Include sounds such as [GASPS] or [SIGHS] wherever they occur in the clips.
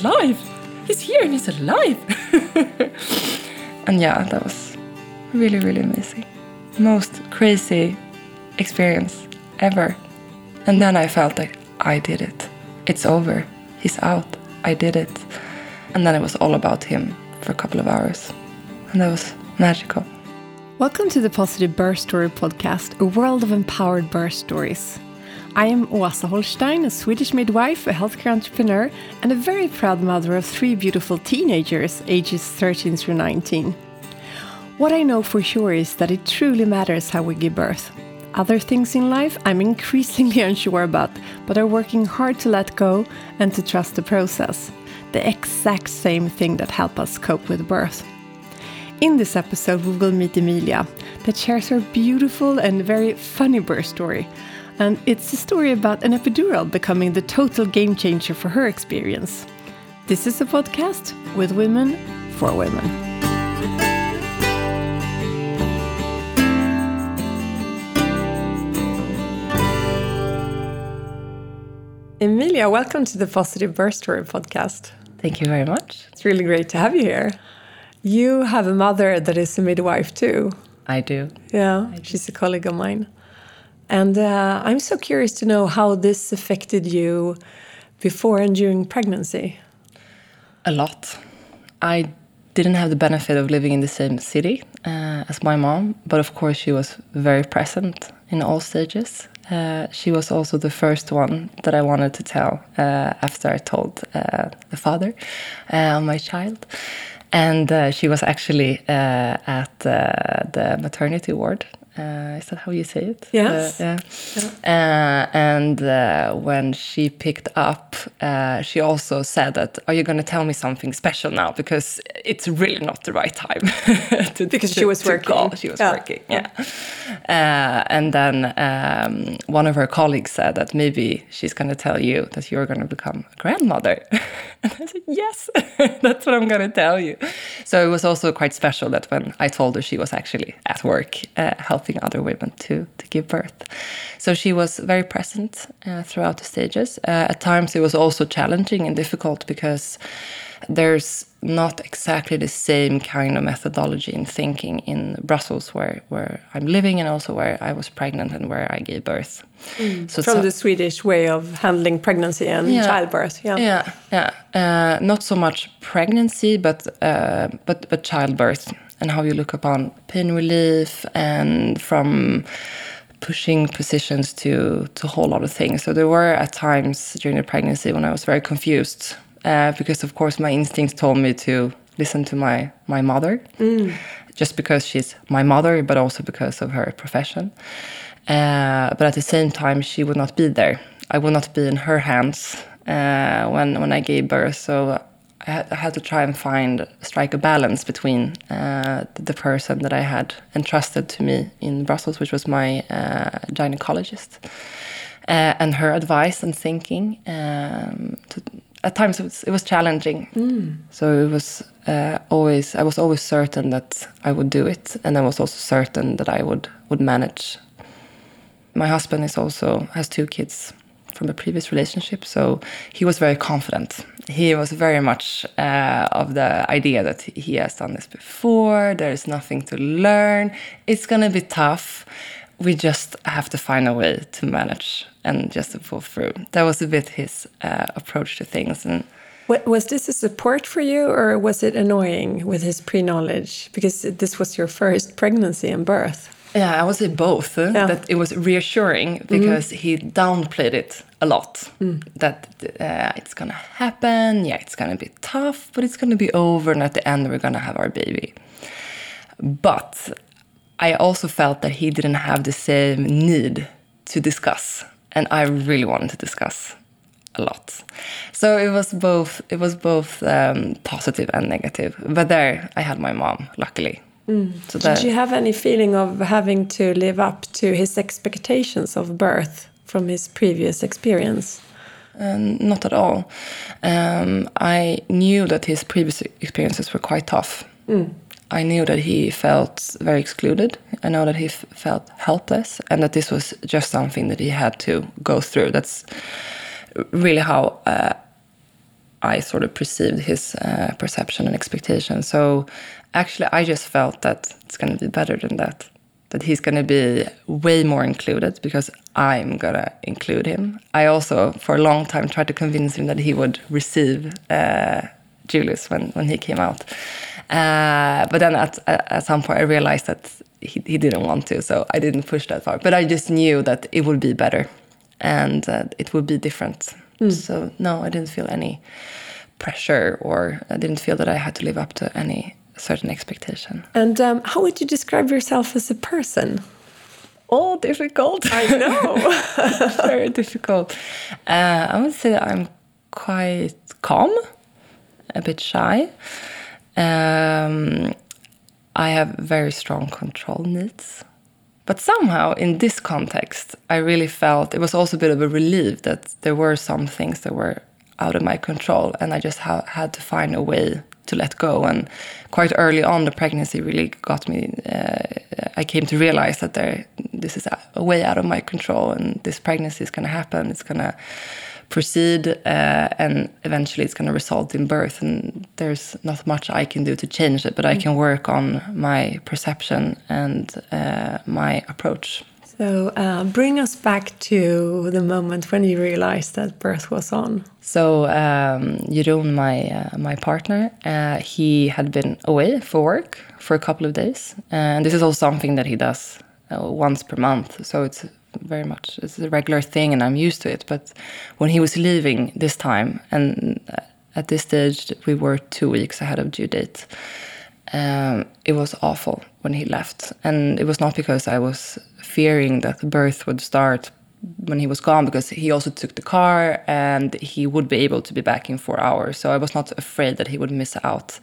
alive! He's here and he's alive! [LAUGHS] and yeah, that was really, really amazing. Most crazy experience ever. And then I felt like I did it. It's over. He's out. I did it. And then it was all about him for a couple of hours. And that was magical. Welcome to the Positive Birth Story podcast, a world of empowered birth stories. I am Åsa Holstein, a Swedish midwife, a healthcare entrepreneur, and a very proud mother of three beautiful teenagers, ages 13 through 19. What I know for sure is that it truly matters how we give birth. Other things in life I'm increasingly [LAUGHS] unsure about, but are working hard to let go and to trust the process. The exact same thing that help us cope with birth. In this episode, we will meet Emilia, that shares her beautiful and very funny birth story. And it's a story about an epidural becoming the total game changer for her experience. This is a podcast with women for women. Emilia, welcome to the Positive Birth Story podcast. Thank you very much. It's really great to have you here. You have a mother that is a midwife too. I do. Yeah, I do. she's a colleague of mine. And uh, I'm so curious to know how this affected you before and during pregnancy. A lot. I didn't have the benefit of living in the same city uh, as my mom, but of course she was very present in all stages. Uh, she was also the first one that I wanted to tell uh, after I told uh, the father uh, my child and uh, she was actually at the maternity ward. Uh, is that how you say it? Yes. Uh, yeah. yeah. Uh, and when she picked up, she also said that, "Are you going to tell me something special now? Because it's really not the right time." [LAUGHS] to, because to, she was working. Call. She was yeah. working. Yeah. and then um, one of her colleagues said that maybe she's going to tell you that you're going to become a grandmother. [LAUGHS] and I said, "Yes, [LAUGHS] that's what I'm going to tell you." So it was also quite special that when I told her she was actually at work helping helping other women to, to give birth. So she was very present uh, throughout the stages. Uh, at times, it was also challenging and difficult because there's not exactly the same kind of methodology and thinking in Brussels, where, where I'm living, and also where I was pregnant and where I gave birth. Mm. So from so, the Swedish way of handling pregnancy and yeah, childbirth, yeah, yeah, yeah. Uh, not so much pregnancy, but uh, but but childbirth and how you look upon pain relief and from pushing positions to to a whole lot of things. So there were at times during the pregnancy when I was very confused uh, because of course my instincts told me to listen to my my mother, mm. just because she's my mother, but also because of her profession. Uh, but at the same time, she would not be there. I would not be in her hands uh, when when I gave birth. So I had, to try and find strike a balance between uh, the person that I had entrusted to me in Brussels, which was my uh, gynecologist, uh, and her advice and thinking. Um, to, at times it was, it was challenging, mm. so it was uh, always I was always certain that I would do it, and I was also certain that I would would manage. My husband is also has two kids from a previous relationship, so he was very confident he was very much uh, of the idea that he has done this before. There is nothing to learn. It's going to be tough. We just have to find a way to manage and just to pull through. That was a bit his uh, approach to things. And was this a support for you, or was it annoying with his pre-knowledge because this was your first pregnancy and birth? Yeah, I would say both. Yeah. That it was reassuring because mm -hmm. he downplayed it a lot. Mm. That uh, it's gonna happen. Yeah, it's gonna be tough, but it's gonna be over, and at the end, we're gonna have our baby. But I also felt that he didn't have the same need to discuss, and I really wanted to discuss a lot. So it was both. It was both um, positive and negative. But there, I had my mom, luckily Mm. So Did you have any feeling of having to live up to his expectations of birth from his previous experience? Um, not at all. Um, I knew that his previous experiences were quite tough. Mm. I knew that he felt very excluded. I know that he felt helpless, and that this was just something that he had to go through. That's really how uh, I sort of perceived his uh, perception and expectation. So actually, I just felt that it's going to be better than that. That he's going to be way more included because I'm going to include him. I also, for a long time, tried to convince him that he would receive uh, Julius when, when he came out. Uh, but then at, at some point, I realized that he, he didn't want to, so I didn't push that far. But I just knew that it would be better and uh, it would be different. Mm. So, no, I didn't feel any pressure or I didn't feel that I had to live up to any certain expectation. And um, how would you describe yourself as a person? Oh, difficult. I know. [LAUGHS] Very difficult. Uh, I would say I'm quite calm, a bit shy. Um, I have very strong control needs. But somehow, in this context, I really felt it was also a bit of a relief that there were some things that were out of my control, and I just ha had to find a way to let go. And quite early on, the pregnancy really got me. Uh, I came to realize that there, this is a, way out of my control, and this pregnancy is going to happen. It's going to proceed uh, and eventually it's going to result in birth and there's not much i can do to change it but i can work on my perception and uh, my approach so uh, bring us back to the moment when you realized that birth was on so um, Jeroen, my uh, my partner uh, he had been away for work for a couple of days and this is also something that he does uh, once per month so it's very much. It's a regular thing, and I'm used to it. But when he was leaving this time, and uh, at this stage we were two weeks ahead of due date, um, it was awful when he left, and it was not because I was fearing that the birth would start when he was gone because he also took the car and he would be able to be back in four hours. So I was not afraid that he would miss out.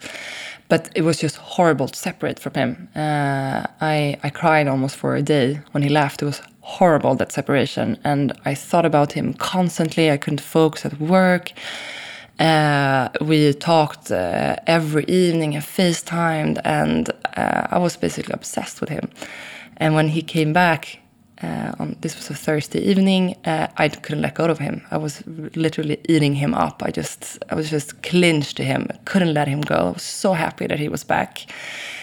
But it was just horrible to separate from him. Uh, I, I cried almost for a day when he left. It was horrible, that separation. And I thought about him constantly. I couldn't focus at work. Uh, we talked uh, every evening and FaceTimed, and uh, I was basically obsessed with him. And when he came back, uh, on this was a Thursday evening. Uh, I couldn't let go of him. I was literally eating him up. I just, I was just clinched to him. Couldn't let him go. I was so happy that he was back.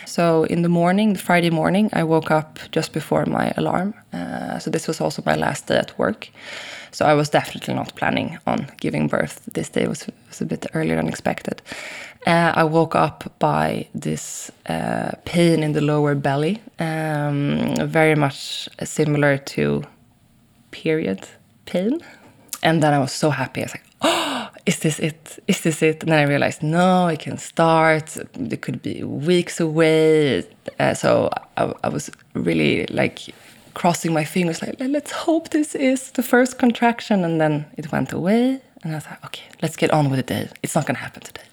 So in the morning, the Friday morning, I woke up just before my alarm. Uh, so this was also my last day at work. So I was definitely not planning on giving birth. This day was, was a bit earlier than expected. Uh, I woke up by this uh, pain in the lower belly, um, very much similar to period pain. And then I was so happy. I was like, oh, [GASPS] is this it? Is this it? And then I realized, no, it can start. It could be weeks away. Uh, so I, I was really like crossing my fingers, like, let's hope this is the first contraction. And then it went away. And I like, okay, let's get on with the day. It's not going to happen today.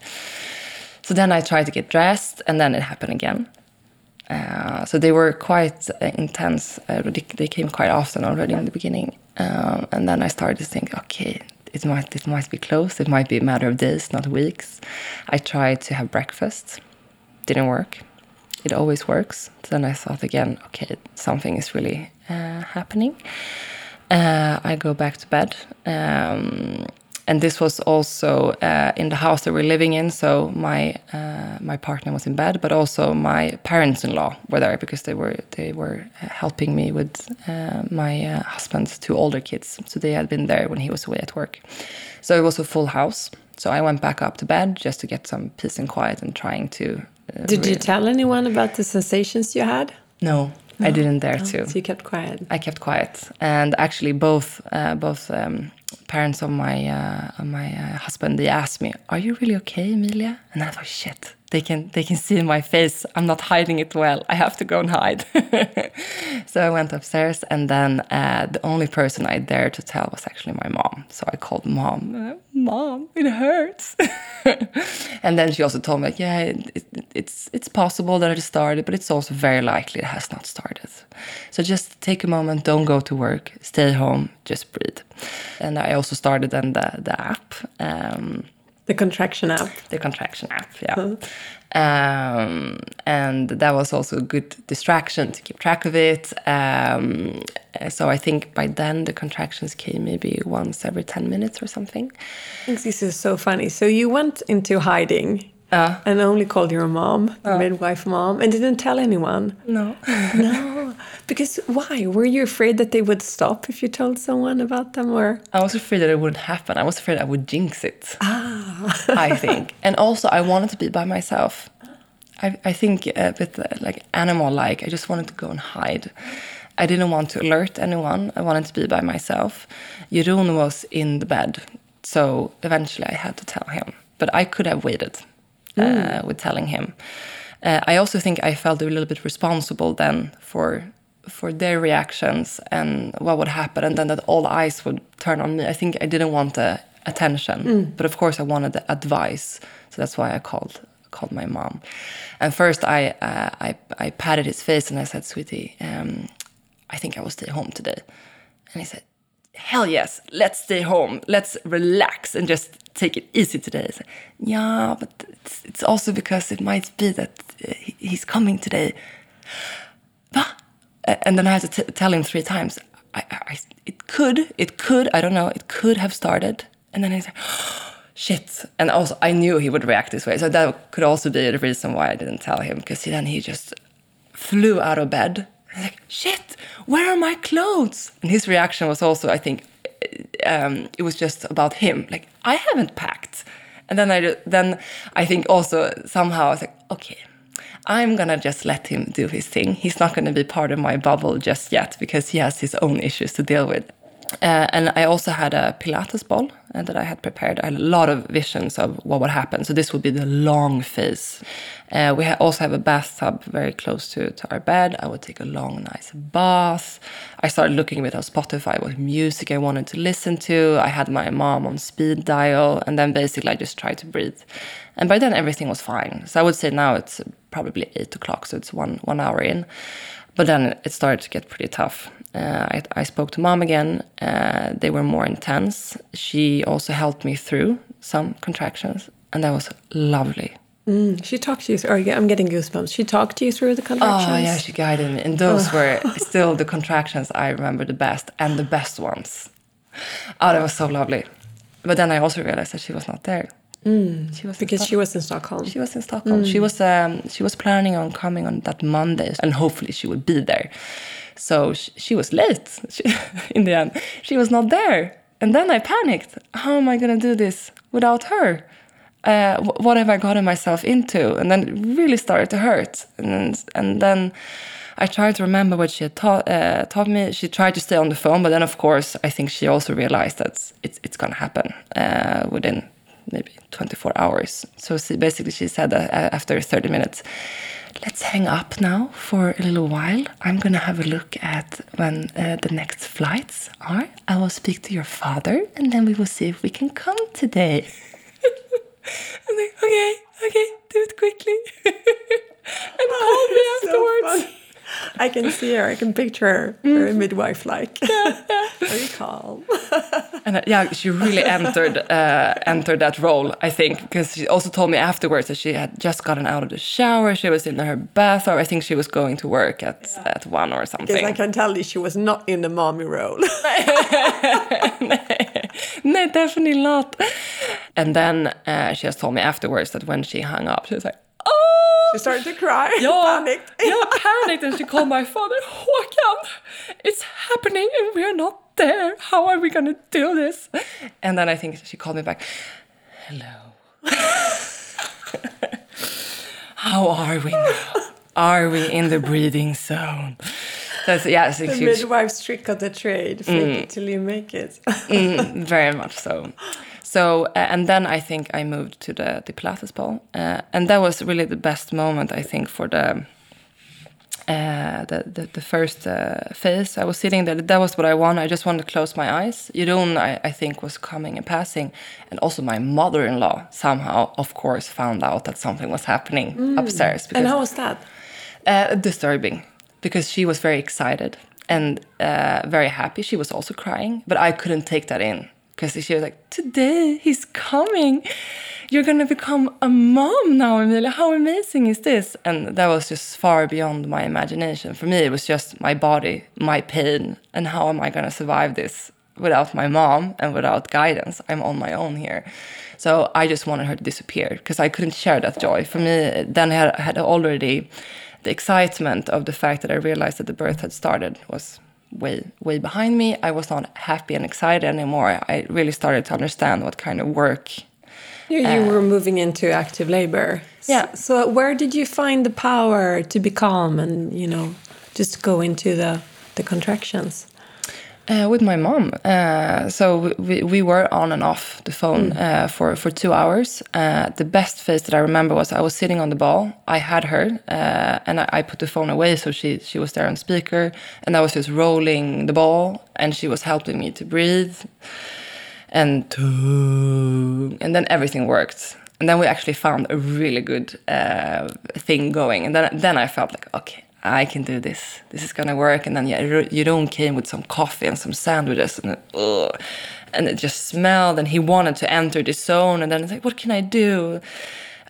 So then I tried to get dressed, and then it happened again. Uh, so they were quite uh, intense. Uh, they came quite often already in the beginning. Um, and then I started to think, okay, it might, it might be close. It might be a matter of days, not weeks. I tried to have breakfast. Didn't work. It always works. Then I thought again, okay, something is really uh, happening. Uh, I go back to bed. Um, and this was also uh, in the house that we're living in. So my uh, my partner was in bed, but also my parents-in-law were there because they were they were helping me with uh, my uh, husband's two older kids. So they had been there when he was away at work. So it was a full house. So I went back up to bed just to get some peace and quiet and trying to. Uh, Did you tell anyone about the sensations you had? No, no. I didn't dare oh, to. So you kept quiet. I kept quiet, and actually, both uh, both um, parents of my uh, my uh, husband they asked me, "Are you really okay, Emilia?" And I thought, "Shit, they can they can see my face. I'm not hiding it well. I have to go and hide." [LAUGHS] so I went upstairs, and then uh, the only person I dared to tell was actually my mom. So I called mom. Mom, it hurts. [LAUGHS] and then she also told me, "Yeah, it, it, it's it's possible that it started, but it's also very likely it has not started. So just take a moment. Don't go to work. Stay home. Just breathe." And I also started then the the app. Um, The contraction app. The contraction app, yeah. Um, and that was also a good distraction to keep track of it. Um, so I think by then the contractions came maybe once every 10 minutes or something. I think this is so funny. So you went into hiding uh, and only called your mom, the uh, midwife mom, and didn't tell anyone? No. [LAUGHS] no. Because why? Were you afraid that they would stop if you told someone about them or? I was afraid that it wouldn't happen. I was afraid I would jinx it. Ah. I think. [LAUGHS] And also I wanted to be by myself. I, I think a bit uh, like animal like. I just wanted to go and hide. I didn't want to alert anyone. I wanted to be by myself. Jeroen was in the bed. So eventually I had to tell him. But I could have waited mm. with telling him. Uh, I also think I felt a little bit responsible then for for their reactions and what would happen, and then that all eyes would turn on me. I think I didn't want the attention, mm. but of course I wanted the advice, so that's why I called called my mom. And first I uh, I, I patted his face and I said, "Sweetie, um, I think I will stay home today," and he said, hell yes, let's stay home. Let's relax and just take it easy today. So, yeah, but it's, it's, also because it might be that uh, he's coming today. [GASPS] And then I had to tell him three times. I, I, it could, it could, I don't know, it could have started. And then he's like, [GASPS] shit. And also, I knew he would react this way. So that could also be the reason why I didn't tell him. Because then he just flew out of bed like, shit, where are my clothes? And his reaction was also, I think, um, it was just about him. Like, I haven't packed. And then I, then I think also somehow I was like, okay, I'm gonna just let him do his thing. He's not gonna be part of my bubble just yet because he has his own issues to deal with. Uh, and I also had a Pilates ball uh, that I had prepared. A lot of visions of what would happen. So this would be the long phase. Uh, we ha also have a bathtub very close to, to our bed. I would take a long, nice bath. I started looking a bit on Spotify, what music I wanted to listen to. I had my mom on speed dial. And then basically I just tried to breathe. And by then everything was fine. So I would say now it's probably eight o'clock. So it's one, one hour in. But then it started to get pretty tough. Uh, I, I, spoke to mom again. Uh, they were more intense. She also helped me through some contractions, and that was lovely. Mm, she talked to you. Through, I'm getting goosebumps. She talked to you through the contractions. Oh yeah, she guided me, and those oh. were [LAUGHS] still the contractions I remember the best, and the best ones. Oh, that was so lovely. But then I also realized that she was not there. Mm, she was because she was in Stockholm. She was in Stockholm. Mm. She was um, she was planning on coming on that Monday, and hopefully she would be there. So she, she was late. She, [LAUGHS] in the end, she was not there, and then I panicked. How am I going to do this without her? Uh, what have I gotten myself into? And then it really started to hurt. And and then I tried to remember what she had taught, uh, taught me. She tried to stay on the phone, but then of course I think she also realized that it's it's gonna happen uh, within maybe 24 hours. So she, basically, she said uh, after 30 minutes, let's hang up now for a little while. I'm going to have a look at when uh, the next flights are. I will speak to your father and then we will see if we can come today. [LAUGHS] I'm like, okay, okay, do it quickly. and call me afterwards. So I can see her. I can picture her, very mm. midwife-like, [LAUGHS] very calm. and uh, yeah, she really entered uh, entered that role. I think because she also told me afterwards that she had just gotten out of the shower. She was in her bath, or I think she was going to work at yeah. at one or something. Because I can tell you, she was not in the mommy role. [LAUGHS] no, definitely not. And then uh, she has told me afterwards that when she hung up, she was like, she started to cry. Ja, [LAUGHS] panicked. yeah, panicked and she called my father. Håkan, it's happening and we're not there. How are we going to do this? And then I think she called me back. Hello. [LAUGHS] How are we now? Are we in the breathing zone? That's, yeah, It's the midwife's trick of the trade. Fake mm. it till you make it. mm, very much so. So, and then I think I moved to the, the Pilates ball. Uh, and that was really the best moment, I think, for the, uh, the, the, the, first uh, phase. I was sitting there, that was what I wanted. I just wanted to close my eyes. Jeroen, I, I think, was coming and passing. And also my mother in law somehow, of course, found out that something was happening mm. upstairs. Because, and how was that? Uh, disturbing, because she was very excited and uh, very happy. She was also crying, but I couldn't take that in because she was like, "Today he's coming. You're gonna become a mom now, Emilia. How amazing is this?" And that was just far beyond my imagination. For me, it was just my body, my pain, and how am I gonna survive this without my mom and without guidance? I'm on my own here. So I just wanted her to disappear because I couldn't share that joy. For me, then I had, had already the excitement of the fact that I realized that the birth had started was way way behind me. I was not happy and excited anymore. I really started to understand what kind of work. You, you uh, were moving into active labor. Yeah. So, so where did you find the power to be calm and you know just go into the the contractions? Uh, with my mom. Uh, so we, we were on and off the phone uh, for, for two hours. Uh, the best phase that I remember was I was sitting on the ball. I had her, uh, and I, I put the phone away, so she she was there on speaker, and I was just rolling the ball, and she was helping me to breathe, and and then everything worked. And then we actually found a really good uh, thing going, and then then I felt like okay, I can do this. This is gonna work. And then yeah, Jeroen came with some coffee and some sandwiches, and ugh, and it just smelled. And he wanted to enter the zone, and then it's like, what can I do?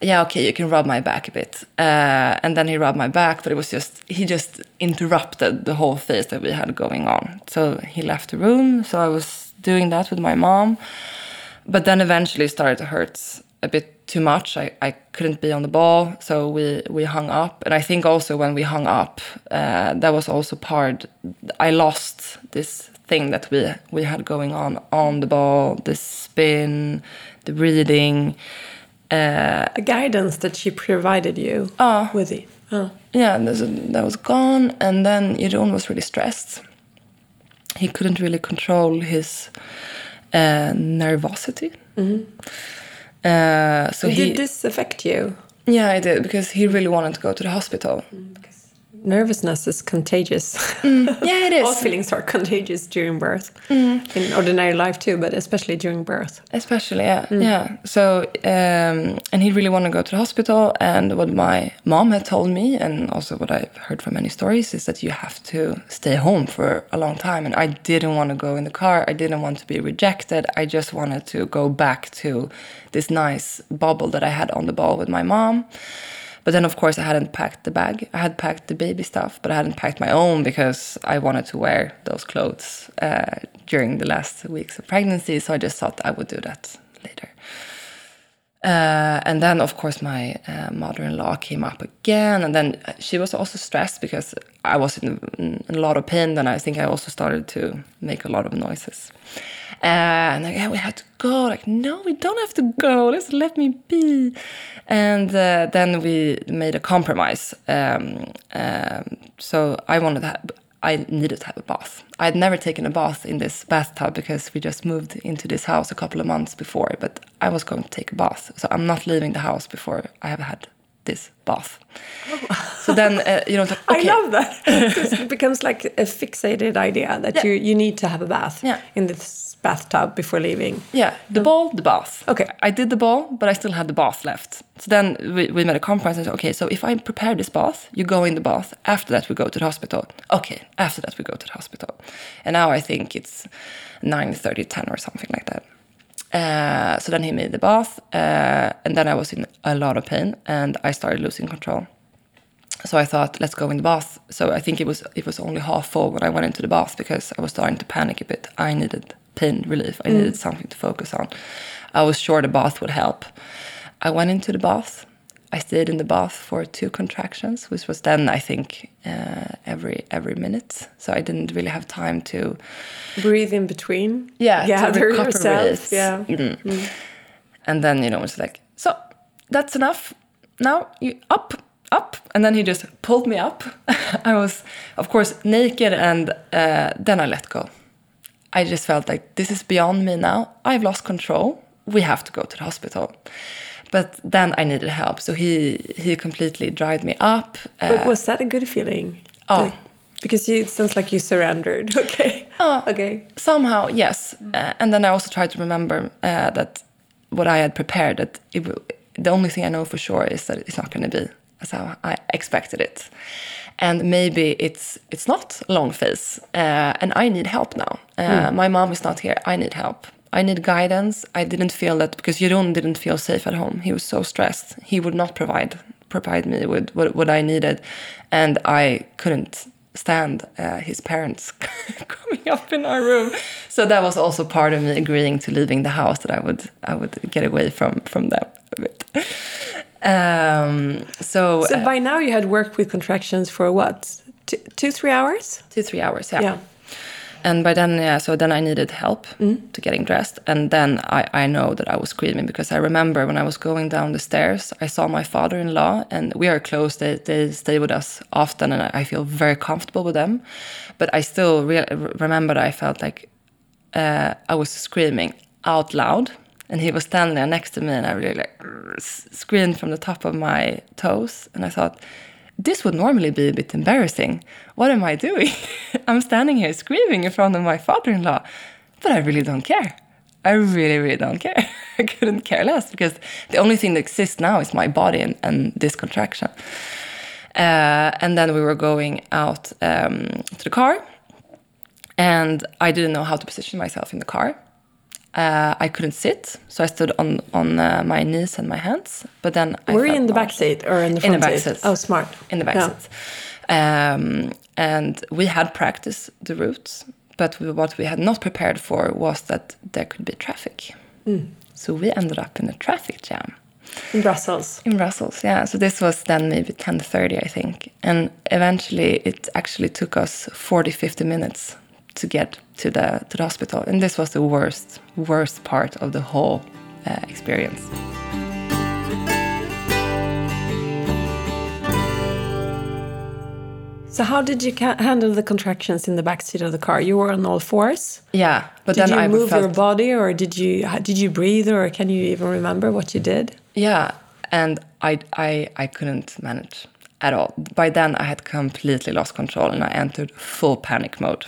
Yeah, okay, you can rub my back a bit. Uh, and then he rubbed my back, but it was just he just interrupted the whole phase that we had going on. So he left the room. So I was doing that with my mom, but then eventually started to hurt a bit too much. I, I couldn't be on the ball, so we we hung up. And I think also when we hung up, uh, that was also part. I lost this thing that we we had going on on the ball, the spin, the breathing. Uh, The guidance that she provided you Ah. with it. Oh. yeah, that was gone. And then Jeroen was really stressed. He couldn't really control his uh, nervosity. Uh, so he, Did this affect you? yeah, I did because he really wanted to go to the hospital. Nervousness is contagious. Mm, yeah, it [LAUGHS] is. All feelings are contagious during birth. Mm. In ordinary life too, but especially during birth. Especially, yeah, mm. yeah. So, um, and he really wanted to go to the hospital. And what my mom had told me, and also what I've heard from many stories, is that you have to stay home for a long time. And I didn't want to go in the car. I didn't want to be rejected. I just wanted to go back to this nice bubble that I had on the ball with my mom. But then, of course, I hadn't packed the bag. I had packed the baby stuff, but I hadn't packed my own because I wanted to wear those clothes uh, during the last weeks of pregnancy. So I just thought I would do that later. Uh, and then, of course, my uh, mother-in-law came up again, and then she was also stressed because I was in, in a lot of pain. And I think I also started to make a lot of noises. And like, yeah, we had to go. Like, no, we don't have to go. Let's let me be. And uh, then we made a compromise. Um, um, so I wanted to have, I needed to have a bath. I had never taken a bath in this bathtub because we just moved into this house a couple of months before. But I was going to take a bath, so I'm not leaving the house before I have had this bath. So then, uh, you know, like, [LAUGHS] okay. I love that. [LAUGHS] it becomes like a fixated idea that Yeah. you, you need to have a bath Yeah. in this bathtub before leaving. Yeah, the ball, the bath. Okay. I did the ball, but I still had the bath left. So then we, we made a compromise and said, okay, so if I prepare this bath, you go in the bath. After that, we go to the hospital. Okay, after that, we go to the hospital. And now I think it's 9, 30, 10 or something like that. Uh, so then he made the bath, uh, and then I was in a lot of pain, and I started losing control. So I thought, let's go in the bath. So I think it was it was only half full when I went into the bath because I was starting to panic a bit. I needed pain relief. I needed something to focus on. I was sure the bath would help. I went into the bath. I stayed in the bath for two contractions, which was then I think uh, every every minute. So I didn't really have time to Breathe in between. Yeah, Gather yourself. Yeah. And then, you know, it's like, so that's enough. Now you up, up. And then he just pulled me up. [LAUGHS] I was, of course, naked and uh, then I let go. I just felt like this is beyond me now. I've lost control. We have to go to the hospital. But then I needed help. So he, he completely dried me up. Uh, But was that a good feeling? Oh. Because you, it sounds like you surrendered. [LAUGHS] Okay. Oh. Okay. somehow yes uh, and then i also tried to remember uh, that what i had prepared that it, the only thing i know for sure is that it's not going to be as how i expected it and maybe it's it's not long phase uh, and i need help now uh, my mom is not here i need help I need guidance. I didn't feel that because Jeroen didn't feel safe at home. He was so stressed. He would not provide provide me with what, what I needed, and I couldn't stand uh, his parents [LAUGHS] coming up in our room. So that was also part of me agreeing to leaving the house that I would I would get away from from them a bit. Um, so So uh, by now you had worked with contractions for what? Two, two three hours? two three hours, yeah. Yeah. And by then, yeah, so then I needed help to getting dressed. And then I, I know that I was screaming because I remember when I was going down the stairs, I saw my father in law, and we are close. They, they stay with us often, and I, feel very comfortable with them. But I still re- remember that I felt like uh, I was screaming out loud. And he was standing there next to me, and I really like screamed from the top of my toes. And I thought, this would normally be a bit embarrassing. What am I doing? [LAUGHS] I'm standing here screaming in front of my father in law, but I really don't care. I really, really don't care. [LAUGHS] I couldn't care less because the only thing that exists now is my body and, and this contraction. Uh, and then we were going out um, to the car, and I didn't know how to position myself in the car. Uh, I couldn't sit, so I stood on on uh, my knees and my hands. But then I Were you in the back seat or in the front In the back seat? Oh, smart. in the back Yeah. seat. Um, and we had practiced the routes, but we, what we had not prepared for was that there could be traffic. Mm. So we ended up in a traffic jam In Brussels. in Brussels. Yeah, so this was then maybe 10:30, I think, and eventually it actually took us 40, 50 minutes to get to the to the hospital, and this was the worst, worst part of the whole uh, experience. So how did you ca- handle the contractions in the back seat of the car? You were on all fours. Yeah, but Did then you I move your body, or did you did you breathe, or can you even remember what you did? Yeah, and I, I, I couldn't manage at all. By then, I had completely lost control, and I entered full panic mode.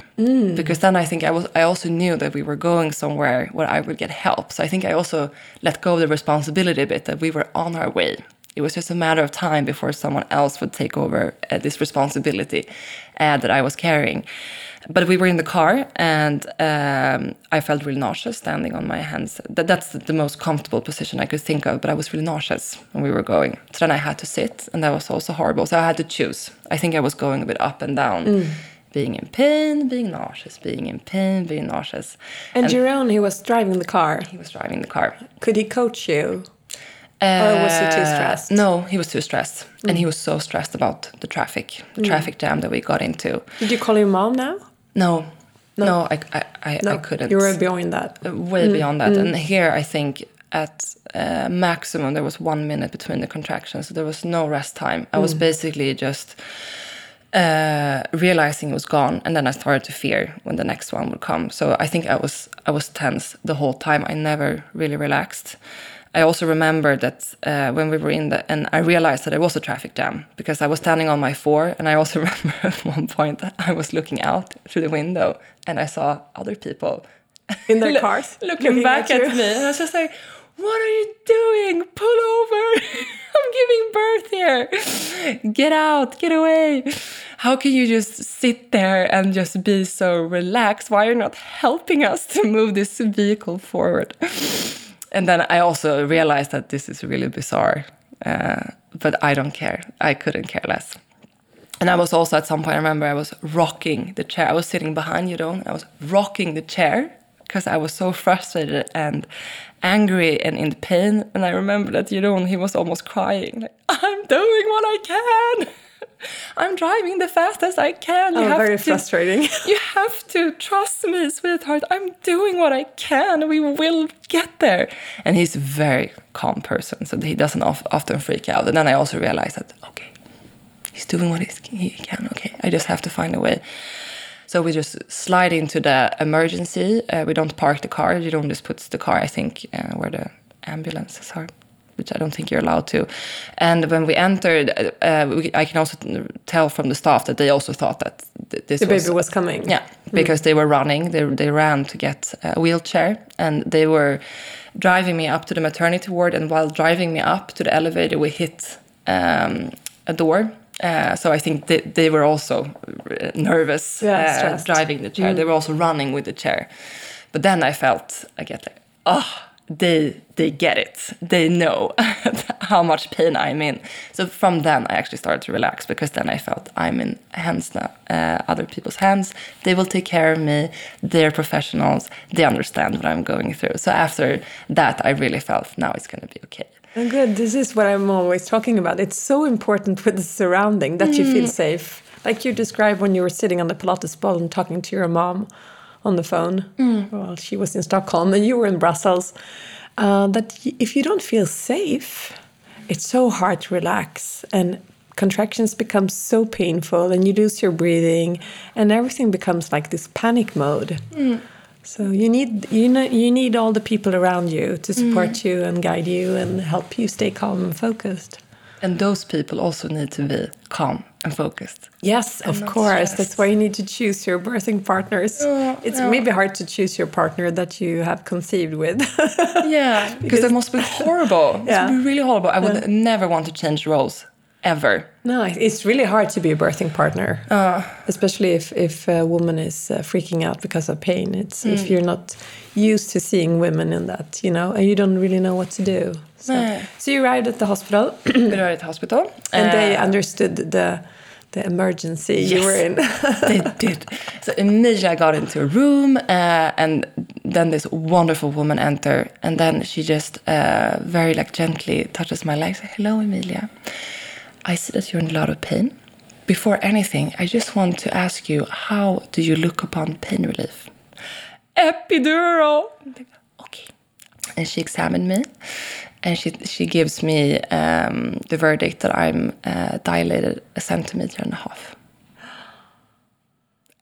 Because then I think I was. I also knew that we were going somewhere where I would get help. So I think I also let go of the responsibility a bit that we were on our way. It was just a matter of time before someone else would take over uh, this responsibility uh, that I was carrying. But we were in the car, and um, I felt really nauseous standing on my hands. That, that's the most comfortable position I could think of, but I was really nauseous when we were going. So then I had to sit, and that was also horrible. So I had to choose. I think I was going a bit up and down, being in pain, being nauseous, being in pain, being nauseous. And, Jeroen, he was driving the car. He was driving the car. Could he coach you? Or was he too Uh, stressed? No, he was too stressed. And he was so stressed about the traffic, the traffic jam that we got into. Did you call your mom now? No, no, I, I, I, I couldn't. You were beyond that. way beyond that. And here, I think at uh, maximum there was one minute between the contractions, so there was no rest time. I was basically just uh, realizing it was gone, and then I started to fear when the next one would come. So I think I was I was tense the whole time. I never really relaxed. I also remember that uh, when we were in the, and I realized that it was a traffic jam because I was standing on my four, and I also [LAUGHS] remember at one point that I was looking out through the window and I saw other people [LAUGHS] In their cars? looking, looking back at at, me, and I was just like, "What are you doing? Pull over! [LAUGHS] I'm giving birth here. Get out! Get away! How can you just sit there and just be so relaxed? Why are you not helping us to move this vehicle forward?" And then I also realized that this is really bizarre, uh, but I don't care. I couldn't care less. And I was also at some point, I remember I was rocking the chair. I was sitting behind you, don't I was rocking the chair because I was so frustrated and angry and in pain. And I remember that know, he was almost crying, like, I'm doing what I can. [LAUGHS] [LAUGHS] I'm driving the fastest I can. You Oh, have very to- frustrating. [LAUGHS] You have to trust me, sweetheart. I'm doing what I can. We will get there. And he's a very calm person, so he doesn't of, often freak out. And then I also realized that, okay, he's doing what he can. Okay, I just have to find a way. So we just slide into the emergency. Uh, we don't park the car. You don't just put the car, I think, uh, where the ambulances are, which I don't think you're allowed to. And when we entered, uh, uh, we, I can also tell from the staff that they also thought that th- this The was, baby was coming. yeah, because they were running. They, they ran to get a wheelchair and they were driving me up to the maternity ward. And while driving me up to the elevator, we hit um, a door. Uh, so I think they, they were also uh, nervous Yeah, uh, driving the chair. They were also running with the chair. But then I felt I get like, oh, they they get it. They know [LAUGHS] how much pain I'm in. So from then I actually started to relax because then I felt I'm in hands now, uh, other people's hands. They will take care of me. They're professionals. They understand what I'm going through. So after that, I really felt now it's going to be okay. Good. This is what I'm always talking about. It's so important with the surrounding that mm. you feel safe. Like you described when you were sitting on the Pilates ball and talking to your mom on the phone mm. while she was in Stockholm and you were in Brussels. Uh, that if you don't feel safe, it's so hard to relax and contractions become so painful and you lose your breathing and everything becomes like this panic mode. Mm. So you need you know you need all the people around you to support mm. you and guide you and help you stay calm and focused. And those people also need to be calm and focused. Yes, and of course. Stressed. That's why you need to choose your birthing partners. Oh, it's maybe hard to choose your partner that you have conceived with. [LAUGHS] yeah, because that must be horrible. Yeah. It must be really horrible. I would yeah. never want to change roles ever. No, it's really hard to be a birthing partner, uh, especially if if a woman is uh, freaking out because of pain. It's mm. if you're not used to seeing women in that, you know, and you don't really know what to do. So, so you arrived at the hospital. [CLEARS THROAT] we arrived at the hospital, and uh, they understood the the emergency yes, you were in. they did. So immediately I got into a room, uh, and then this wonderful woman enter, and then she just uh, very like gently touches my legs. Hello, Emilia. I see that you're in a lot of pain. Before anything, I just want to ask you, how do you look upon pain relief? Epidural. Okay. And she examined me, and she she gives me um, the verdict that I'm uh, dilated a centimeter and a half.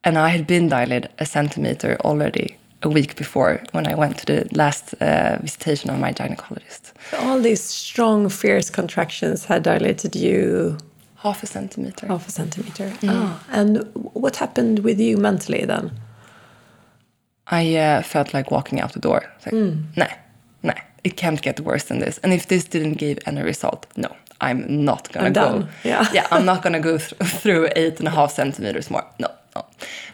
And I had been dilated a centimeter already a week before when I went to the last uh, visitation of my gynecologist. All these strong, fierce contractions had dilated you half a centimeter. Half a centimeter. Mm. Oh, and what happened with you mentally then? I uh, felt like walking out the door. Like, mm. nah, nah, it can't get worse than this. And if this didn't give any result, no, I'm not gonna I'm go. Done. Yeah, [LAUGHS] yeah, I'm not gonna go th through eight and a half centimeters more. No, no.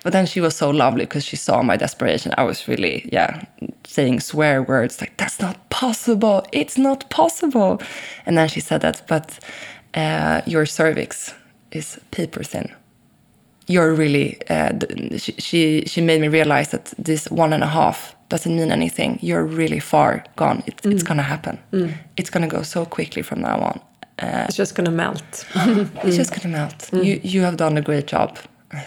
But then she was so lovely because she saw my desperation. I was really, yeah, saying swear words like, that's not possible. It's not possible. And then she said that, but uh, your cervix is paper thin. You're really, uh, she, she, she made me realize that this one and a half doesn't mean anything. You're really far gone. It, mm. It's going to happen. Mm. It's going to go so quickly from now on. Uh, it's just going to melt. [LAUGHS] it's just going to melt. Mm. You, you have done a great job.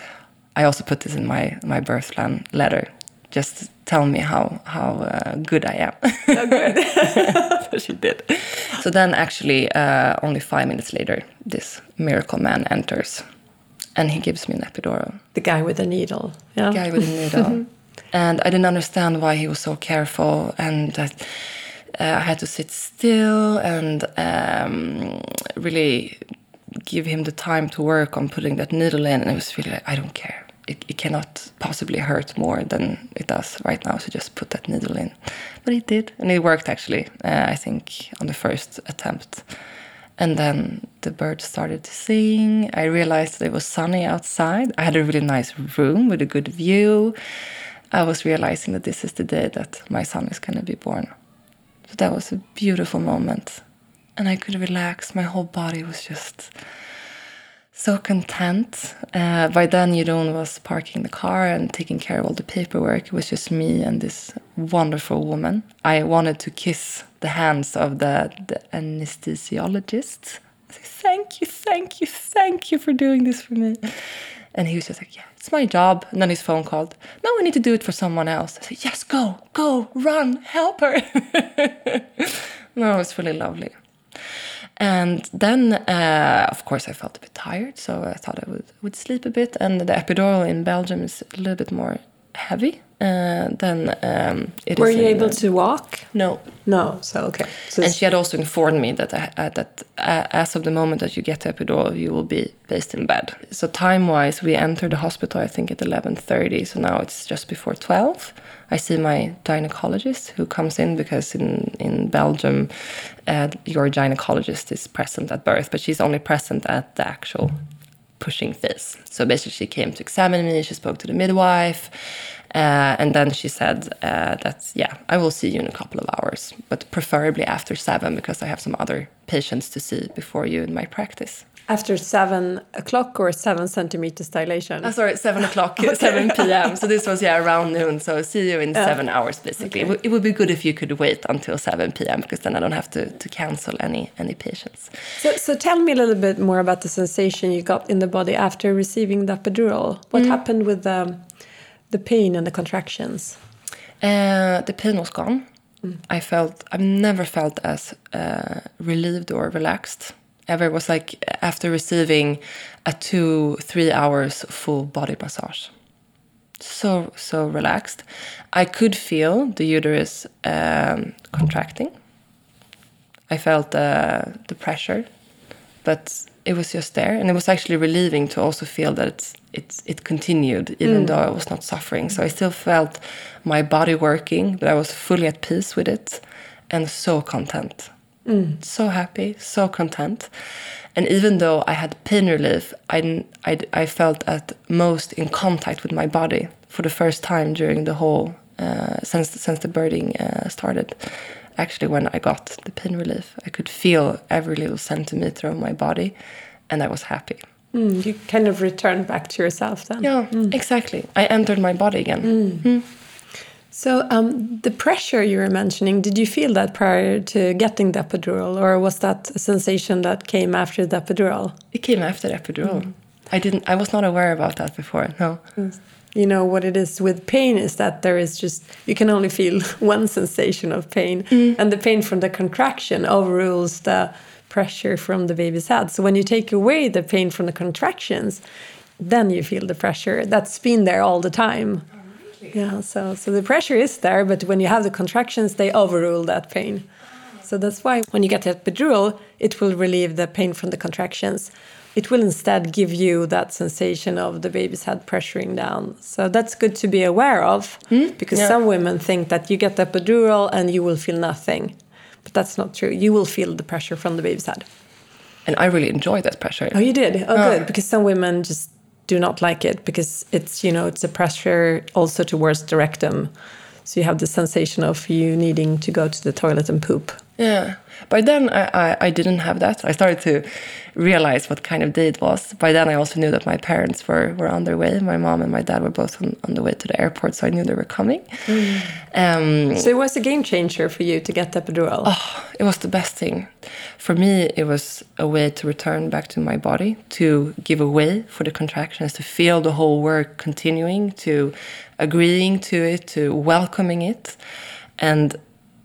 [SIGHS] I also put this in my my birth plan letter. Just tell me how how uh, good I am. Oh, good. [LAUGHS] so she did. So then, actually, uh, only five minutes later, this miracle man enters, and he gives me an epidural. The guy with the needle. Yeah. The guy with the needle. [LAUGHS] and I didn't understand why he was so careful, and uh, I had to sit still and um, really give him the time to work on putting that needle in, and it was really like, I don't care. It, it, cannot possibly hurt more than it does right now, so just put that needle in. But it did, and it worked actually, uh, I think, on the first attempt. And then the bird started to sing. I realized that it was sunny outside. I had a really nice room with a good view. I was realizing that this is the day that my son is going to be born. So that was a beautiful moment and I could relax. My whole body was just so content. Uh, by then, Jeroen was parking the car and taking care of all the paperwork. It was just me and this wonderful woman. I wanted to kiss the hands of the, the anesthesiologist. I said, thank you, thank you, thank you for doing this for me. And he was just like, yeah, it's my job. And then his phone called. No, I need to do it for someone else. I said, yes, go, go, run, help her. [LAUGHS] no, it was really lovely. And then, uh, of course, I felt a bit tired, so I thought I would, would sleep a bit. And the epidural in Belgium is a little bit more heavy. Uh, then um, it Were you able to walk? No. No, so okay. So and she had also informed me that uh, that uh, as of the moment that you get the epidural, you will be placed in bed. So time-wise, we entered the hospital I think at 11:30. So now it's just before 12. I see my gynecologist who comes in because in in Belgium, uh, your gynecologist is present at birth, but she's only present at the actual pushing phase. So basically, she came to examine me. She spoke to the midwife, uh, and then she said uh, that yeah, I will see you in a couple of hours, but preferably after seven because I have some other patients to see before you in my practice. After seven o'clock or seven centimeters dilation? Oh, sorry, seven o'clock, [LAUGHS] okay. 7 p.m. So this was, yeah, around noon. So see you in seven hours, basically. Okay. It, would be good if you could wait until 7 p.m. because then I don't have to, to cancel any, any patients. So, so tell me a little bit more about the sensation you got in the body after receiving the epidural. What mm. happened with the, the pain and the contractions? Uh, the pain was gone. Mm. I felt, I've never felt as uh, relieved or relaxed ever It was like after receiving a two three hours full body massage so so relaxed i could feel the uterus um, contracting i felt uh, the pressure but it was just there and it was actually relieving to also feel that it's, it's it continued even mm. though i was not suffering so i still felt my body working but i was fully at peace with it and so content Mm. So happy, so content. And even though I had pain relief, I, I, I, felt at most in contact with my body for the first time during the whole, uh, since, since the birthing uh, started. Actually, when I got the pain relief, I could feel every little centimeter of my body, and I was happy. Mm, you kind of returned back to yourself then. Yeah, mm. exactly. I entered my body again. Mm. Mm. So um, the pressure you were mentioning, did you feel that prior to getting the epidural, or was that a sensation that came after the epidural? It came after the epidural. Mm. I didn't. I was not aware about that before. No. You know what it is with pain is that there is just you can only feel [LAUGHS] one sensation of pain, mm. and the pain from the contraction overrules the pressure from the baby's head. So when you take away the pain from the contractions, then you feel the pressure that's been there all the time. Yeah, so so the pressure is there, but when you have the contractions, they overrule that pain. So that's why when you get the epidural, it will relieve the pain from the contractions. It will instead give you that sensation of the baby's head pressuring down. So that's good to be aware of mm? because yeah. some women think that you get the epidural and you will feel nothing. But that's not true. You will feel the pressure from the baby's head. And I really enjoy that pressure. Oh, you did? Oh, oh. good. Because some women just do not like it because it's you know it's a pressure also towards the rectum so you have the sensation of you needing to go to the toilet and poop yeah. By then I, I, I, didn't have that. I started to realize what kind of day it was. By then i also knew that my parents were, were on their way. My mom and my dad were both on, on the way to the airport so i knew they were coming. Mm. um, so it was a game changer for you to get the epidural? Oh, it was the best thing. For me it was a way to return back to my body to give away for the contractions to feel the whole work continuing to agreeing to it to welcoming it. And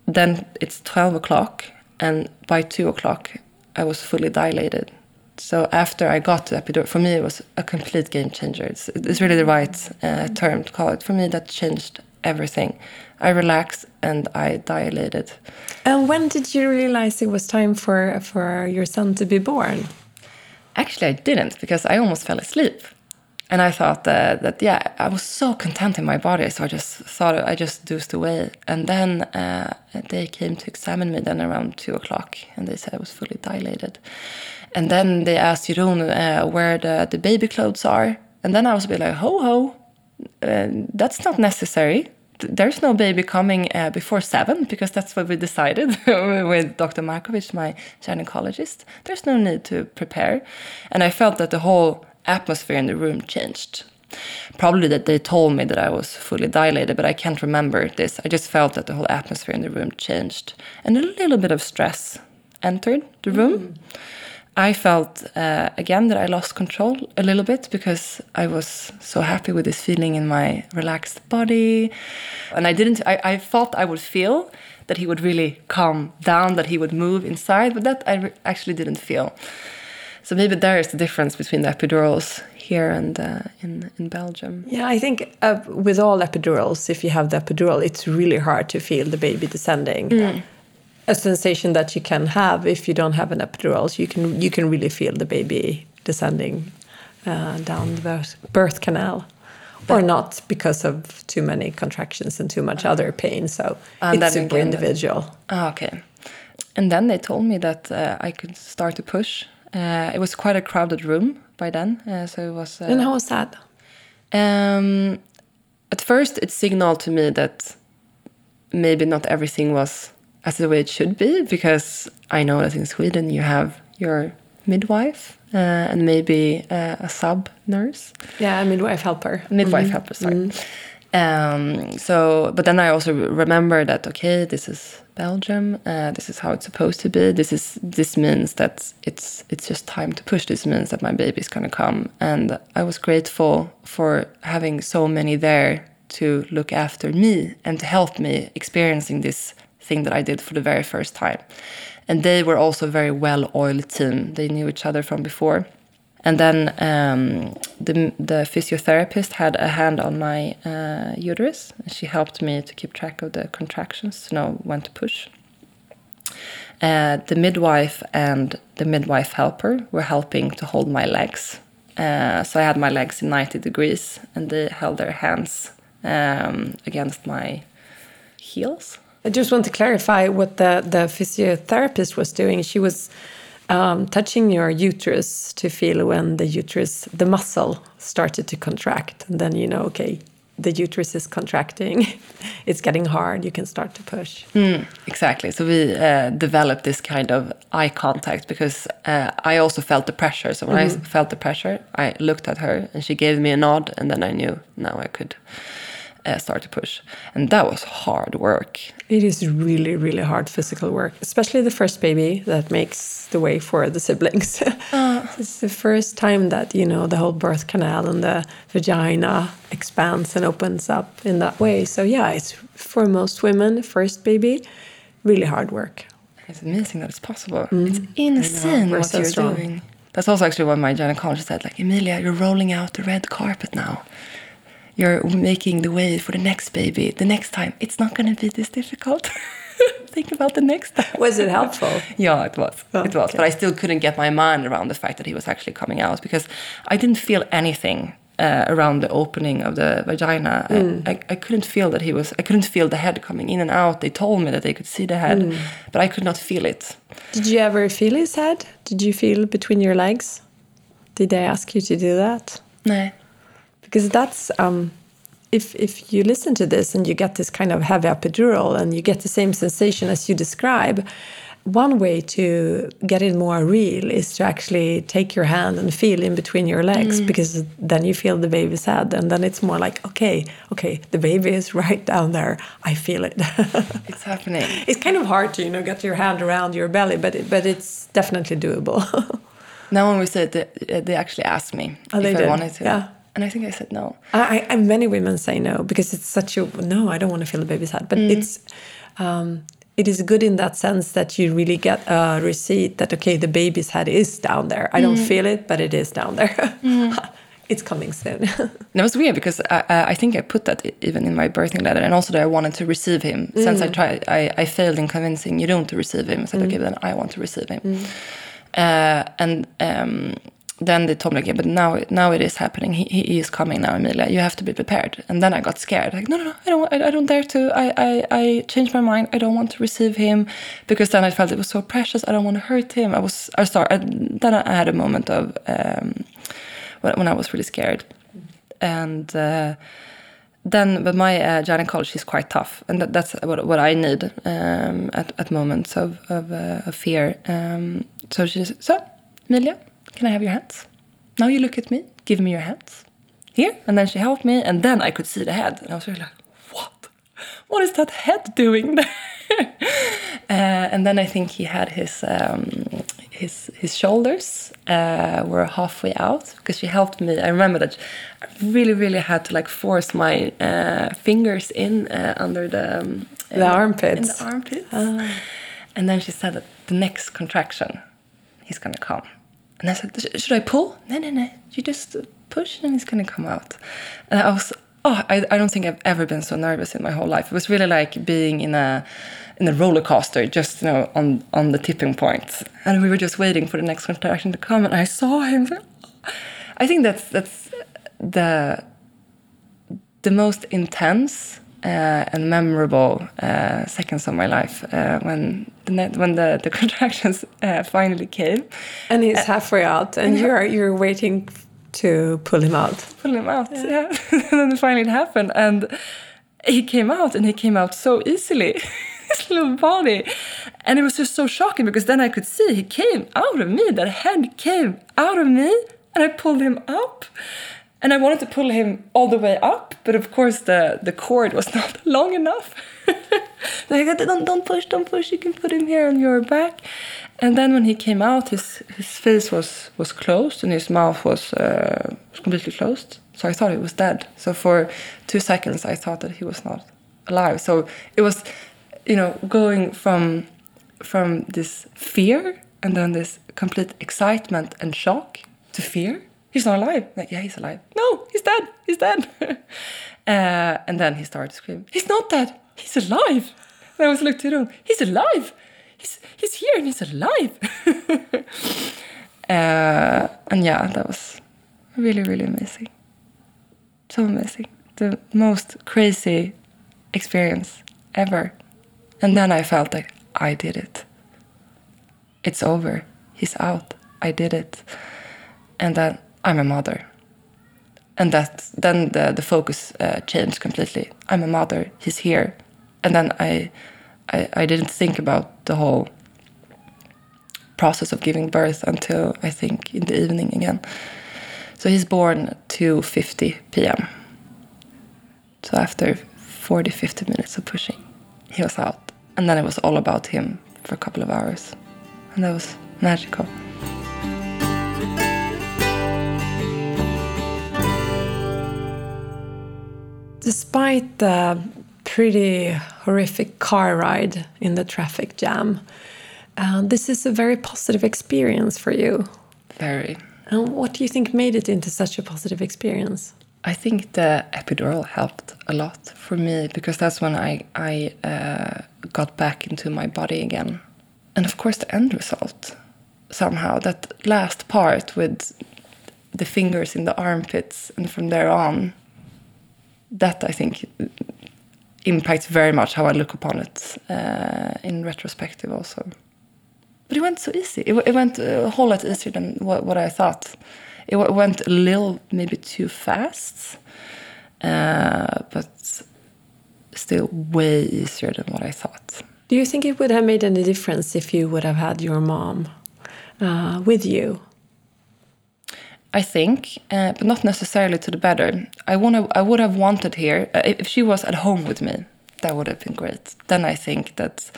then it's 12 o'clock, and by 2 o'clock, I was fully dilated. So after I got to epidural, for me, it was a complete game changer. It's, it's really the right uh, term to call it. For me, that changed everything. I relaxed and I dilated. And when did you realize it was time for, for your son to be born? Actually, I didn't because I almost fell asleep and I thought that, that yeah, I was so content in my body, so I just thought I just dozed away. And then uh, they came to examine me then around two o'clock, and they said I was fully dilated. And then they asked Jeroen uh, where the, the baby clothes are, and then I was a bit like, ho ho, uh, that's not necessary. There's no baby coming uh, before seven because that's what we decided [LAUGHS] with Dr. Markovic, my gynecologist. There's no need to prepare, and I felt that the whole atmosphere in the room changed. Probably that they told me that I was fully dilated, but I can't remember this. I just felt that the whole atmosphere in the room changed. And a little bit of stress entered the room. Mm. I felt uh, again that I lost control a little bit because I was so happy with this feeling in my relaxed body. And I didn't, I, I thought I would feel that he would really calm down, that he would move inside, but that I actually didn't feel. So maybe there is the difference between the epidurals here and uh, in in Belgium. Yeah, I think uh, with all epidurals, if you have the epidural, it's really hard to feel the baby descending. Mm. A sensation that you can have if you don't have an epidural, so you can you can really feel the baby descending uh, down the birth, birth canal or not because of too many contractions and too much other pain. So and it's super individual. Oh, okay. And then they told me that uh, I could start to push Uh, it was quite a crowded room by then, uh, so it was. and how was that? Um, at first, it signaled to me that maybe not everything was as the way it should be, because I know that in Sweden you have your midwife uh, and maybe uh, a sub nurse. Yeah, a midwife helper. midwife helper sorry um, so but then i also remember that okay this is belgium uh, this is how it's supposed to be. This is this means that it's it's just time to push. This means that my baby's going to come. And i was grateful for having so many there to look after me and to help me experiencing this thing that i did for the very first time. And they were also a very well-oiled team. They knew each other from before and then um, the, the physiotherapist had a hand on my uh, uterus. She helped me to keep track of the contractions, to know when to push. Uh, the midwife and the midwife helper were helping to hold my legs. Uh, so I had my legs in 90 degrees, and they held their hands um, against my heels. I just want to clarify what the, the physiotherapist was doing. She was um, touching your uterus to feel when the uterus, the muscle started to contract. And then you know, okay, the uterus is contracting, [LAUGHS] it's getting hard, you can start to push. Exactly. So we uh, developed this kind of eye contact because uh, I also felt the pressure. So when I felt the pressure, I looked at her and she gave me a nod, and then I knew now I could uh, start to push. And that was hard work. It is really, really hard physical work, especially the first baby that makes the way for the siblings. [LAUGHS] it's the first time that, you know, the whole birth canal and the vagina expands and opens up in that way. So, yeah, it's for most women, first baby, really hard work. It's amazing that it's possible. It's insane what so you're strong. doing. That's also actually what my gynecologist said. Like, Emilia, you're rolling out the red carpet now. You're making the way for the next baby. The next time, it's not going to be this difficult. [LAUGHS] Think about the next time. Was it helpful? [LAUGHS] Yeah, it was. Oh, it was. okay. But I still couldn't get my mind around the fact that he was actually coming out because I didn't feel anything uh, around the opening of the vagina. Mm. I, I, I couldn't feel that he was, I couldn't feel the head coming in and out. They told me that they could see the head, Mm. but I could not feel it. Did you ever feel his head? Did you feel between your legs? Did they ask you to do that? No. Because that's um, if if you listen to this and you get this kind of heavy epidural and you get the same sensation as you describe one way to get it more real is to actually take your hand and feel in between your legs because then you feel the baby's head and then it's more like okay okay the baby is [LAUGHS] right down there i feel it [LAUGHS] It's happening. it's kind of hard to you know get your hand around your belly but it, but it's definitely doable Now when we said that, they actually asked me Oh, if they I did? wanted to. Yeah. And I think I said no. I, I many women say no because it's such a no. I don't want to feel the baby's head, but it's um, it is good in that sense that you really get a receipt that okay, the baby's head is down there. I don't feel it, but it is down there. [LAUGHS] it's coming soon. [LAUGHS] that was weird because I, I think I put that even in my birthing letter, and also that I wanted to receive him. Since I tried, I, I failed in convincing Jeroen to receive him. I said, okay, then I want to receive him. Uh, and um, then they told me, okay, but now now it is happening. He, he is coming now, Emilia. You have to be prepared. And then I got scared. Like, no, no, no, I don't, I, I don't dare to. I, I, I changed my mind. I don't want to receive him because then I felt it was so precious. I don't want to hurt him. I was, I started. Then I had a moment of um, when, when I was really scared and uh, then but my uh, gynecologist is quite tough and that, that's what, what i need um, at, at moments of, of, uh, of fear um, so she said so Emilia can i have your hands now you look at me give me your hands here and then she helped me and then i could see the head and i was really like what what is that head doing there [LAUGHS] uh, and then i think he had his um, his his shoulders uh, were halfway out because she helped me. I remember that I really, really had to like force my uh, fingers in uh, under the um, The armpits. In the armpits. And then she said that the next contraction, he's gonna come. And I said, should I pull? No, no, no. You just push and it's gonna come out. And I was, oh, I, I don't think I've ever been so nervous in my whole life. It was really like being in a in a roller coaster, just you know, on on the tipping point. And we were just waiting for the next contraction to come, and I saw him. I think that's that's the the most intense uh, and memorable uh, seconds of my life uh, when the net, when the the [LAUGHS] contractions uh, finally came. And he's halfway out, and you're you're waiting to pull him out. Pull him out, yeah. [LAUGHS] and then finally it happened, and he came out, and he came out so easily. [LAUGHS] His little body, and it was just so shocking because then I could see he came out of me. That head came out of me, and I pulled him up and I wanted to pull him all the way up, but of course the the cord was [LAUGHS] not long enough. [LAUGHS] like, don't don't push, don't push. You can put him here on your back. And then when he came out, his his face was was closed and his mouth was uh, was completely closed. So I thought he was dead. So for two seconds, I thought that he was not alive. So it was, you know, going from from this fear and then this complete excitement and shock to fear he's not alive. Like, yeah, he's alive. No, he's dead. He's dead. [LAUGHS] uh, and then he started screaming, he's not dead. He's alive. And I was to the room, he's alive. He's, he's here and he's alive. [LAUGHS] uh, and yeah, that was really, really amazing. So amazing. The most crazy experience ever. And then I felt like I did it. It's over. He's out. I did it. And then I'm a mother. And that then the, the focus uh, changed completely. I'm a mother, he's here. And then I, I, I didn't think about the whole process of giving birth until I think in the evening again. So he's born 2.50 p.m. So after 40, 50 minutes of pushing, he was out. And then it was all about him for a couple of hours. And that was magical. Despite the pretty horrific car ride in the traffic jam, uh, this is a very positive experience for you. Very. And what do you think made it into such a positive experience? I think the epidural helped a lot for me because that's when I I uh, got back into my body again, and of course the end result. Somehow that last part with the fingers in the armpits, and from there on, that I think impacts very much how I look upon it uh, in retrospective also. But it went so easy. It, it went a whole lot easier than what, what I thought. It went a little maybe too fast, uh, but still way easier than what I thought. Do you think it would have made any difference if you would have had your mom uh, with you? I think, uh, but not necessarily to the better. I wanna, I would have wanted here uh, if she was at home with me. That would have been great. Then I think that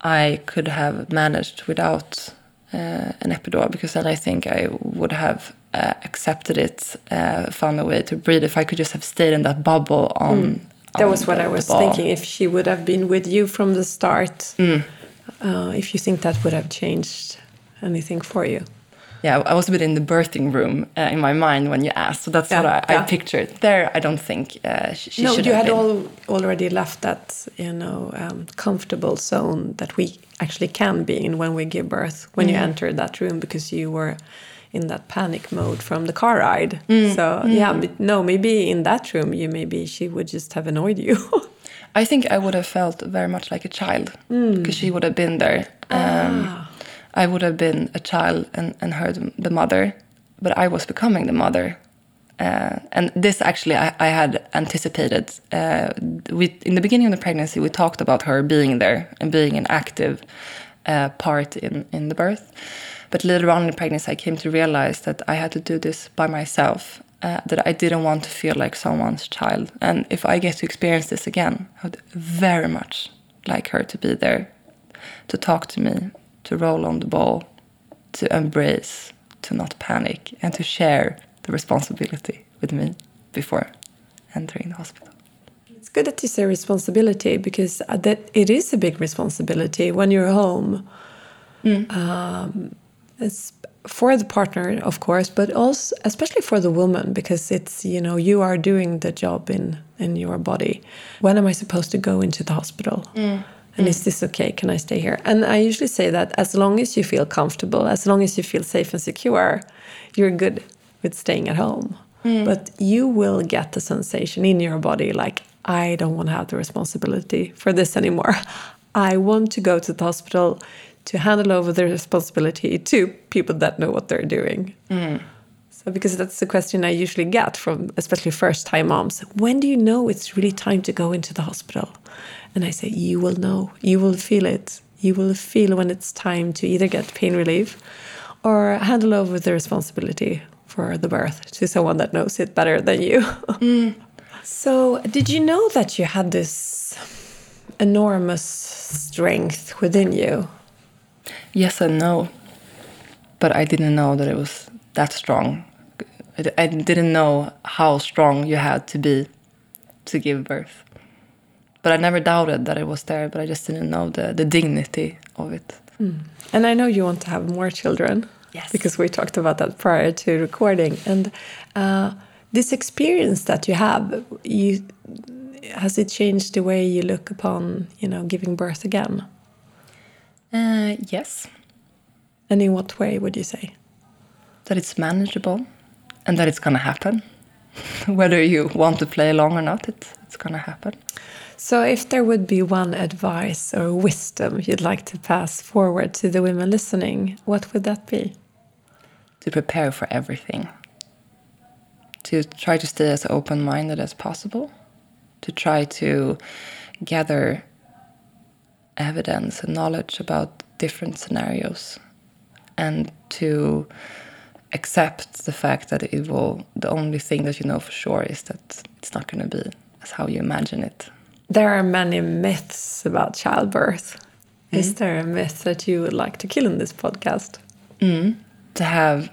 I could have managed without uh, an epidural because then I think I would have uh, accepted it, uh, found a way to breathe. If I could just have stayed in that bubble on. Mm. That on was what the, I was thinking. If she would have been with you from the start, mm. Uh, if you think that would have changed anything for you yeah, I was a bit in the birthing room uh, in my mind when you asked. So that's yeah, what I, yeah. I, pictured. There, I don't think uh, she, no, should you have had all, already left that you know um, comfortable zone that we actually can be in when we give birth. When mm. you enter that room, because you were in that panic mode from the car ride. Mm. So mm. yeah, no, maybe in that room, you maybe she would just have annoyed you. [LAUGHS] I think I would have felt very much like a child because mm. she would have been there. Um, ah I would have been a child and, and her the mother, but I was becoming the mother. Uh, and this actually I, I had anticipated. Uh, we in the beginning of the pregnancy we talked about her being there and being an active uh, part in in the birth. But later on in the pregnancy, I came to realize that I had to do this by myself. Uh, that I didn't want to feel like someone's child. And if I get to experience this again, I would very much like her to be there, to talk to me, to roll on the ball, to embrace, to not panic, and to share the responsibility with me before entering the hospital. It's good that you say responsibility because uh, that it is a big responsibility when you're home. Mm. Um, it's for the partner, of course, but also especially for the woman because it's you know you are doing the job in in your body. When am I supposed to go into the hospital? Mm and mm. is this okay can i stay here and i usually say that as long as you feel comfortable as long as you feel safe and secure you're good with staying at home mm. but you will get the sensation in your body like I don't want to have the responsibility for this anymore. I want to go to the hospital to handle over the responsibility to people that know what they're doing. So, because that's the question I usually get from especially first time moms when do you know it's really time to go into the hospital? And I say, you will know, you will feel it. You will feel when it's time to either get pain relief or handle over the responsibility for the birth to someone that knows it better than you. [LAUGHS] Mm. So, did you know that you had this enormous strength within you? Yes and no. But I didn't know that it was that strong. I didn't know how strong you had to be to give birth. But I never doubted that it was there, but I just didn't know the, the dignity of it. And I know you want to have more children. Yes. Because we talked about that prior to recording. And uh, this experience that you have, you has it changed the way you look upon, you know, giving birth again? Uh, yes, And in what way would you say? that it's manageable and that it's gonna happen. [LAUGHS] Whether you want to play along or not, it's, it's gonna happen. So, if there would be one advice or wisdom you'd like to pass forward to the women listening, what would that be? to prepare for everything. To try to stay as open minded as possible. To try to gather evidence and knowledge about different scenarios. And to accept the fact that it will, the only thing that you know for sure is that it's not going to be as how you imagine it. There are many myths about childbirth. Is there a myth that you would like to kill in this podcast? To have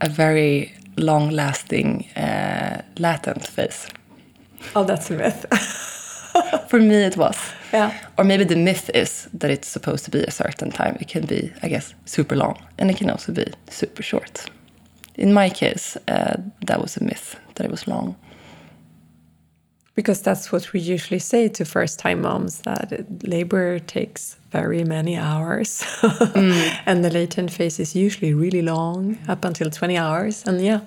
a very long lasting uh, latent phase. Oh, that's a myth. [LAUGHS] For me, it was. yeah. Or maybe the myth is that it's supposed to be a certain time. It can be, I guess, super long, and it can also be super short. In my case, uh, that was a myth that it was long. Because that's what we usually say to first time moms that labor takes very many hours. [LAUGHS] and the latent phase is usually really long, up until 20 hours. And yeah.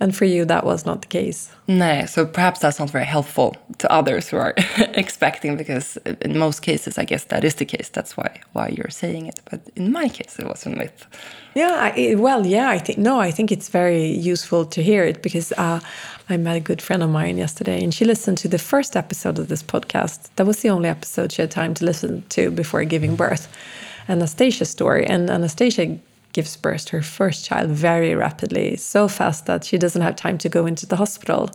And for you, that was not the case. No, so perhaps that's not very helpful to others who are [LAUGHS] expecting, because in most cases, I guess that is the case. That's why why you're saying it. But in my case, it was a myth. Yeah, I, well, yeah, I think no, I think it's very useful to hear it because uh, I met a good friend of mine yesterday, and she listened to the first episode of this podcast. That was the only episode she had time to listen to before giving birth, Anastasia's story. And Anastasia gives birth to her first child very rapidly, so fast that she doesn't have time to go into the hospital.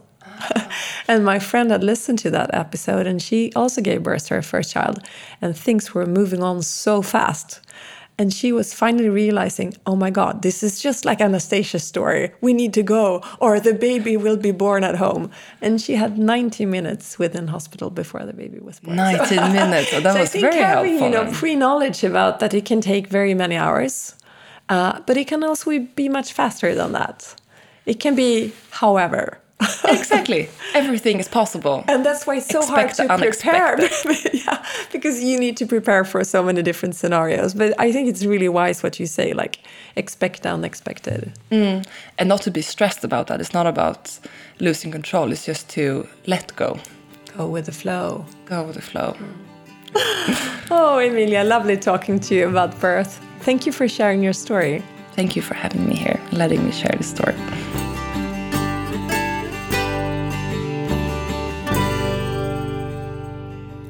[LAUGHS] and my friend had listened to that episode, and she also gave birth to her first child, and things were moving on so fast. And she was finally realizing, oh my God, this is just like Anastasia's story. We need to go, or the baby will be born at home. And she had 90 minutes within hospital before the baby was born. 19 minutes. Oh, that so was I think very having, helpful. you know, pre-knowledge about that it can take very many hours, uh, but it can also be much faster than that. It can be, however. [LAUGHS] exactly. Everything is possible. And that's why it's so Expect hard to prepare. [LAUGHS] yeah, because you need to prepare for so many different scenarios. But I think it's really wise what you say, like expect the unexpected. and not to be stressed about that. It's not about losing control. It's just to let go, Go with the flow. go with the flow. [LAUGHS] Oh, Emilia, lovely talking to you about birth. Thank you for sharing your story. Thank you for having me here, letting me share the story.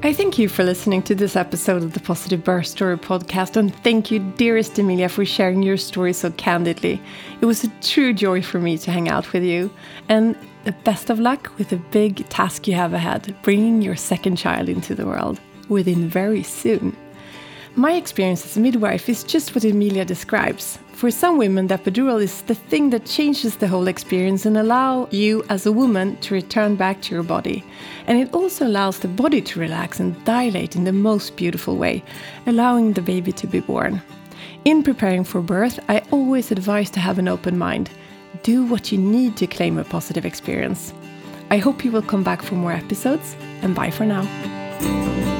I thank you for listening to this episode of the Positive Birth Story podcast, and thank you, dearest Emilia, for sharing your story so candidly. It was a true joy for me to hang out with you, and the best of luck with the big task you have ahead, bringing your second child into the world within very soon. My experience as a midwife is just what Emilia describes. For some women, the epidural is the thing that changes the whole experience and allow you as a woman to return back to your body. And it also allows the body to relax and dilate in the most beautiful way, allowing the baby to be born. In preparing for birth, I always advise to have an open mind. Do what you need to claim a positive experience. I hope you will come back for more episodes, and bye for now.